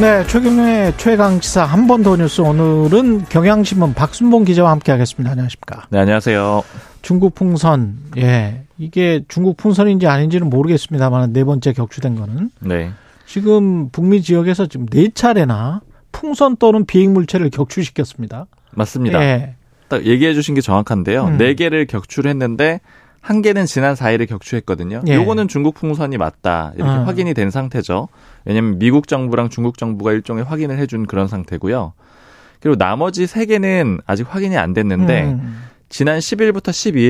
네, 최경영의 최강시사 한 번 더 뉴스 오늘은 경향신문 박순봉 기자와 함께하겠습니다. 안녕하십니까? 네, 안녕하세요. 중국 풍선, 예, 이게 중국 풍선인지 아닌지는 모르겠습니다만 네 번째 격추된 거는 네. 지금 북미 지역에서 지금 네 차례나 풍선 또는 비행 물체를 격추시켰습니다. 맞습니다. 예. 딱 얘기해 주신 게 정확한데요. 음. 네 개를 격출했는데 한 개는 지난 4일에 격추했거든요. 예. 요거는 중국 풍선이 맞다. 이렇게 아. 확인이 된 상태죠. 왜냐면 미국 정부랑 중국 정부가 일종의 확인을 해준 그런 상태고요. 그리고 나머지 세 개는 아직 확인이 안 됐는데 음. 지난 10일부터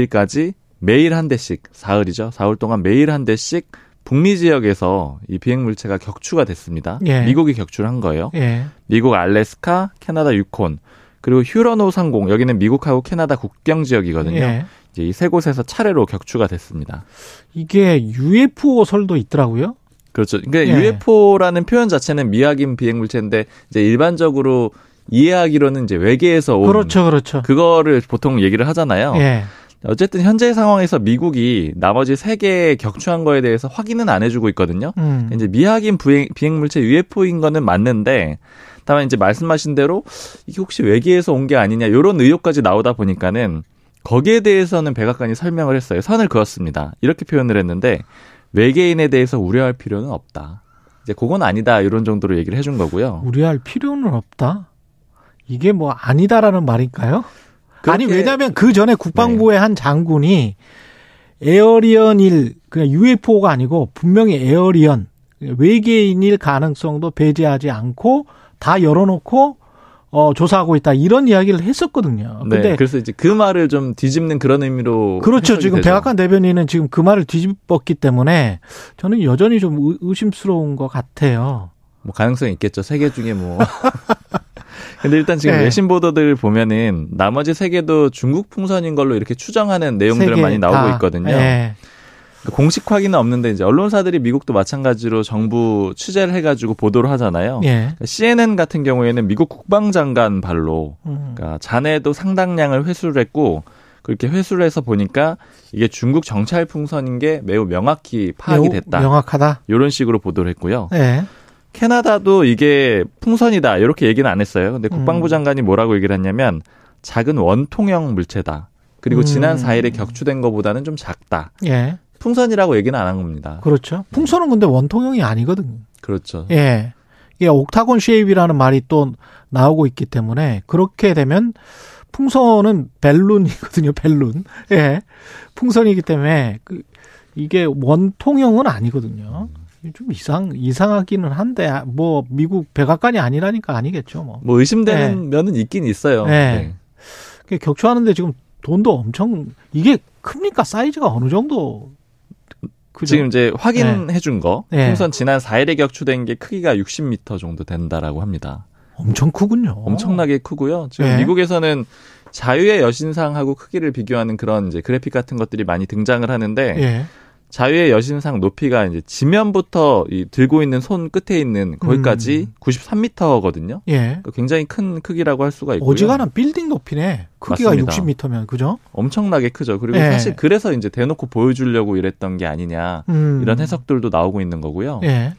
12일까지 매일 한 대씩 사흘이죠. 사흘 동안 매일 한 대씩 북미 지역에서 이 비행 물체가 격추가 됐습니다. 예. 미국이 격추를 한 거예요. 예. 미국 알래스카, 캐나다 유콘, 그리고 휴런호 상공 여기는 미국하고 캐나다 국경 지역이거든요. 예. 이 세 곳에서 차례로 격추가 됐습니다. 이게 UFO 설도 있더라고요. 그렇죠. 그러니까 예. UFO라는 표현 자체는 미확인 비행 물체인데 이제 일반적으로 이해하기로는 이제 외계에서 온 그렇죠, 그렇죠. 그거를 보통 얘기를 하잖아요. 예. 어쨌든 현재 상황에서 미국이 나머지 세개 격추한 거에 대해서 확인은 안 해주고 있거든요. 음. 이제 미확인 비행, 비행 물체 UFO인 거는 맞는데 다만 이제 말씀하신 대로 이게 혹시 외계에서 온 게 아니냐 이런 의혹까지 나오다 보니까는 거기에 대해서는 백악관이 설명을 했어요. 선을 그었습니다. 이렇게 표현을 했는데 외계인에 대해서 우려할 필요는 없다. 이제 그건 아니다 이런 정도로 얘기를 해준 거고요. 우려할 필요는 없다. 이게 뭐 아니다라는 말일까요? 아니 그렇게- 네. 왜냐하면 그 전에 국방부의 한 장군이 에어리언 일 그냥 UFO가 아니고 분명히 에어리언 외계인일 가능성도 배제하지 않고 다 열어놓고 어 조사하고 있다 이런 이야기를 했었거든요. 네, 근데 그래서 이제 그 말을 좀 뒤집는 그런 의미로 그렇죠. 지금 되죠. 백악관 대변인은 지금 그 말을 뒤집었기 때문에 저는 여전히 좀 의- 의심스러운 것 같아요. 뭐 가능성이 있겠죠. 세 개 중에 뭐. 근데 일단 지금 네. 외신 보도들 보면은 나머지 세 개도 중국 풍선인 걸로 이렇게 추정하는 내용들을 많이 나오고 다. 있거든요. 예. 공식 확인은 없는데 이제 언론사들이 미국도 마찬가지로 정부 취재를 해가지고 보도를 하잖아요. 예. CNN 같은 경우에는 미국 국방장관 발로 음. 그러니까 잔해도 상당량을 회수를 했고 그렇게 회수를 해서 보니까 이게 중국 정찰 풍선인 게 매우 명확히 파악이 됐다. 명확하다. 이런 식으로 보도를 했고요. 예. 캐나다도 이게 풍선이다 이렇게 얘기는 안 했어요. 근데 국방부 음. 장관이 뭐라고 얘기를 했냐면 작은 원통형 물체다. 그리고 지난 음. 4일에 격추된 것보다는 좀 작다. 예. 풍선이라고 얘기는 안 한 겁니다. 그렇죠. 풍선은 근데 원통형이 아니거든요. 그렇죠. 예. 이게 octagon shape이라는 말이 또 나오고 있기 때문에 그렇게 되면 풍선은 벨룬이거든요. 벨룬. 예. 풍선이기 때문에 그 이게 원통형은 아니거든요. 좀 이상 이상하기는 한데 뭐 미국 백악관이 아니라니까 아니겠죠. 뭐. 뭐 의심되는 면은 있긴 있어요. 네. 그게 격추하는데 지금 돈도 엄청 이게 큽니까? 사이즈가 어느 정도 그죠? 지금 이제 확인해 준 거. 네. 풍선 지난 4일에 격추된 게 크기가 60m 정도 된다라고 합니다. 엄청 크군요. 엄청나게 크고요. 지금 네. 미국에서는 자유의 여신상하고 크기를 비교하는 그런 이제 그래픽 같은 것들이 많이 등장을 하는데 예. 자유의 여신상 높이가 이제 지면부터 이 들고 있는 손 끝에 있는 거기까지 음. 93m거든요. 예. 굉장히 큰 크기라고 할 수가 있고요. 어지간한 빌딩 높이네. 크기가 맞습니다. 60m면 그죠? 엄청나게 크죠. 그리고 예. 사실 그래서 이제 대놓고 보여주려고 이랬던 게 아니냐 음. 이런 해석들도 나오고 있는 거고요. 예.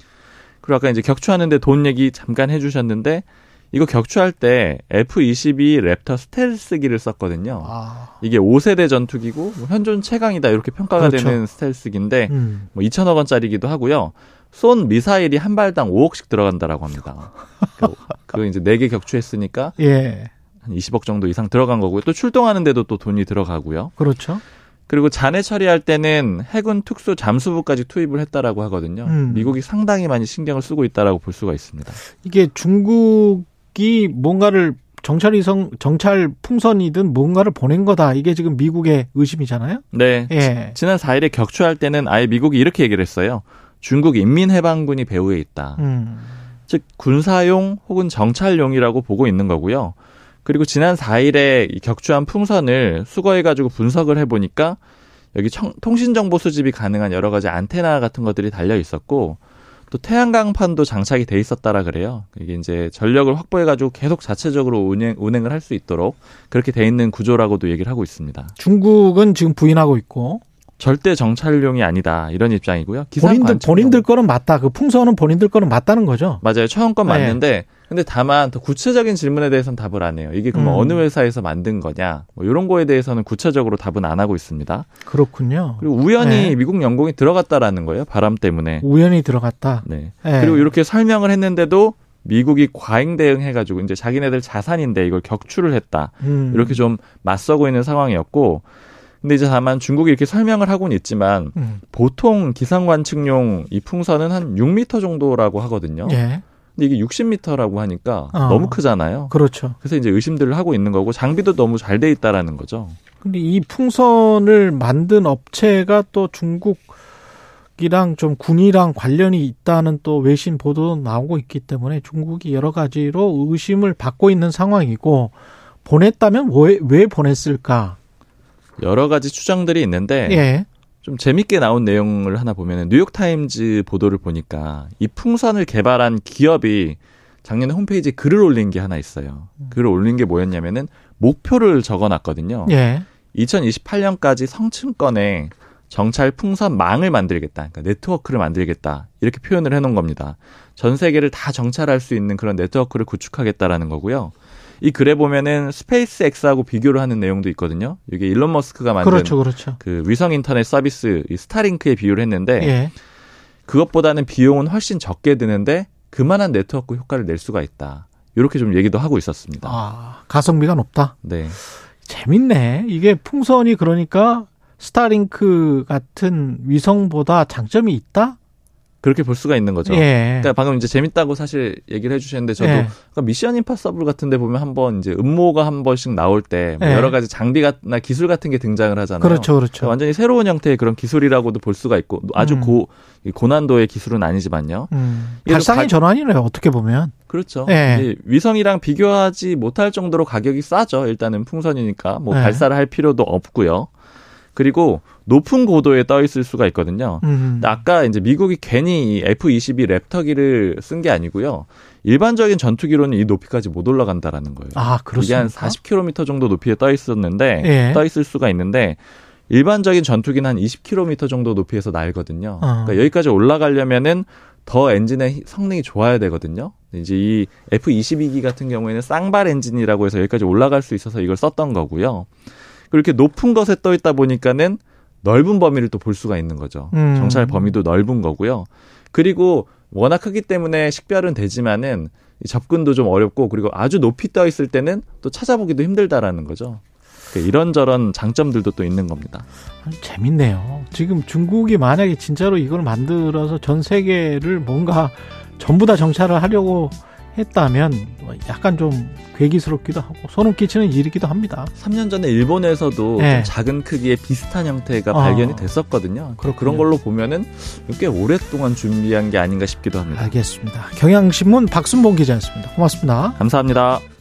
그리고 아까 이제 격추하는데 돈 얘기 잠깐 해주셨는데 이거 격추할 때 F-22 랩터 스텔스기를 썼거든요. 아. 이게 5세대 전투기고 뭐 현존 최강이다 이렇게 평가가 그렇죠. 되는 스텔스기인데 음. 뭐 2천억 원짜리기도 하고요. 쏜 미사일이 한 발당 5억씩 들어간다라고 합니다. 그- 그거 이제 4개 격추했으니까 예. 한 20억 정도 이상 들어간 거고요. 또 출동하는데도 또 돈이 들어가고요. 그렇죠. 그리고 잔해 처리할 때는 해군 특수 잠수부까지 투입을 했다라고 하거든요. 음. 미국이 상당히 많이 신경을 쓰고 있다라고 볼 수가 있습니다. 이게 중국 이 뭔가를 정찰 위성 정찰 풍선이든 뭔가를 보낸 거다. 이게 지금 미국의 의심이잖아요. 네. 예. 지난 4일에 격추할 때는 아예 미국이 이렇게 얘기를 했어요. 중국 인민해방군이 배후에 있다. 음. 즉 군사용 혹은 정찰용이라고 보고 있는 거고요. 그리고 지난 4일에 이 격추한 풍선을 수거해가지고 분석을 해보니까 여기 청- 통신정보 수집이 가능한 여러 가지 안테나 같은 것들이 달려 있었고 또 태양광판도 장착이 돼 있었다라 그래요. 이게 이제 전력을 확보해 가지고 계속 자체적으로 운행, 운행을 할 수 있도록 그렇게 돼 있는 구조라고도 얘기를 하고 있습니다. 중국은 지금 부인하고 있고 절대 정찰용이 아니다 이런 입장이고요. 본인들 관측용. 본인들 거는 맞다. 그 풍선은 본인들 거는 맞다는 거죠. 맞아요. 처음 건 네. 맞는데 근데 다만 더 구체적인 질문에 대해서는 답을 안 해요. 이게 그러면 음. 어느 회사에서 만든 거냐 뭐 이런 거에 대해서는 구체적으로 답은 안 하고 있습니다. 그렇군요. 그리고 우연히 네. 미국 연공이 들어갔다라는 거예요. 바람 때문에. 우연히 들어갔다. 네. 예. 그리고 이렇게 설명을 했는데도 미국이 과잉 대응해가지고 이제 자기네들 자산인데 이걸 격추를 했다. 음. 이렇게 좀 맞서고 있는 상황이었고, 근데 이제 다만 중국이 이렇게 설명을 하고는 있지만 음. 보통 기상 관측용 이 풍선은 한 6m 정도라고 하거든요. 예. 근데 이게 60m라고 하니까 어. 너무 크잖아요. 그렇죠. 그래서 이제 의심들을 하고 있는 거고 장비도 너무 잘 돼 있다라는 거죠. 근데 이 풍선을 만든 업체가 또 중국 이랑 좀 군이랑 관련이 있다는 또 외신 보도 나오고 있기 때문에 중국이 여러 가지로 의심을 받고 있는 상황이고 보냈다면 왜, 왜 보냈을까? 여러 가지 추정들이 있는데 예. 좀 재밌게 나온 내용을 하나 보면은 뉴욕 타임즈 보도를 보니까 이 풍선을 개발한 기업이 작년에 홈페이지에 글을 올린 게 하나 있어요. 글을 올린 게 뭐였냐면은 목표를 적어놨거든요. 예. 2028년까지 성층권에 정찰 풍선 망을 만들겠다. 그러니까 네트워크를 만들겠다. 이렇게 표현을 해놓은 겁니다. 전 세계를 다 정찰할 수 있는 그런 네트워크를 구축하겠다라는 거고요. 이 글에 보면은 스페이스 X하고 비교를 하는 내용도 있거든요. 이게 일론 머스크가 만든 그렇죠, 그렇죠. 그 위성 인터넷 서비스 이 스타링크에 비유를 했는데 예. 그것보다는 비용은 훨씬 적게 드는데 그만한 네트워크 효과를 낼 수가 있다. 이렇게 좀 얘기도 하고 있었습니다. 아, 가성비가 높다. 네. 재밌네. 이게 풍선이 그러니까 스타링크 같은 위성보다 장점이 있다? 그렇게 볼 수가 있는 거죠. 예. 그러니까 방금 이제 재밌다고 사실 얘기를 해주셨는데 저도 예. 그러니까 미션 임파서블 같은데 보면 한번 이제 음모가 한 번씩 나올 때 뭐 예. 여러 가지 장비나 기술 같은 게 등장을 하잖아요. 그렇죠, 그렇죠. 완전히 새로운 형태의 그런 기술이라고도 볼 수가 있고 아주 음. 고 고난도의 기술은 아니지만요. 음, 발상의 가- 전환이네요. 어떻게 보면. 그렇죠. 예. 이 위성이랑 비교하지 못할 정도로 가격이 싸죠. 일단은 풍선이니까 뭐 예. 발사를 할 필요도 없고요. 그리고 높은 고도에 떠 있을 수가 있거든요. 음. 아까 이제 미국이 괜히 이 F-22 랩터기를 쓴 게 아니고요. 일반적인 전투기로는 이 높이까지 못 올라간다라는 거예요. 아, 이게 그렇습니까? 한 40km 정도 높이에 떠 있었는데 예. 떠 있을 수가 있는데 일반적인 전투기는 한 20km 정도 높이에서 날거든요. 어. 그러니까 여기까지 올라가려면은 더 엔진의 히- 성능이 좋아야 되거든요. 이제 이 F-22기 같은 경우에는 쌍발 엔진이라고 해서 여기까지 올라갈 수 있어서 이걸 썼던 거고요. 그렇게 높은 것에 떠 있다 보니까는 넓은 범위를 또 볼 수가 있는 거죠. 음. 정찰 범위도 넓은 거고요. 그리고 워낙 크기 때문에 식별은 되지만은 이 접근도 좀 어렵고 그리고 아주 높이 떠 있을 때는 또 찾아보기도 힘들다라는 거죠. 그러니까 이런저런 장점들도 또 있는 겁니다. 재밌네요. 지금 중국이 만약에 진짜로 이걸 만들어서 전 세계를 뭔가 전부 다 정찰을 하려고 했다면 약간 좀 괴기스럽기도 하고 소름 끼치는 일이기도 합니다. 3년 전에 일본에서도 네. 좀 작은 크기의 비슷한 형태가 어. 발견이 됐었거든요. 그렇군요. 그런 걸로 보면은 꽤 오랫동안 준비한 게 아닌가 싶기도 합니다. 알겠습니다. 경향신문 박순봉 기자였습니다. 고맙습니다. 감사합니다.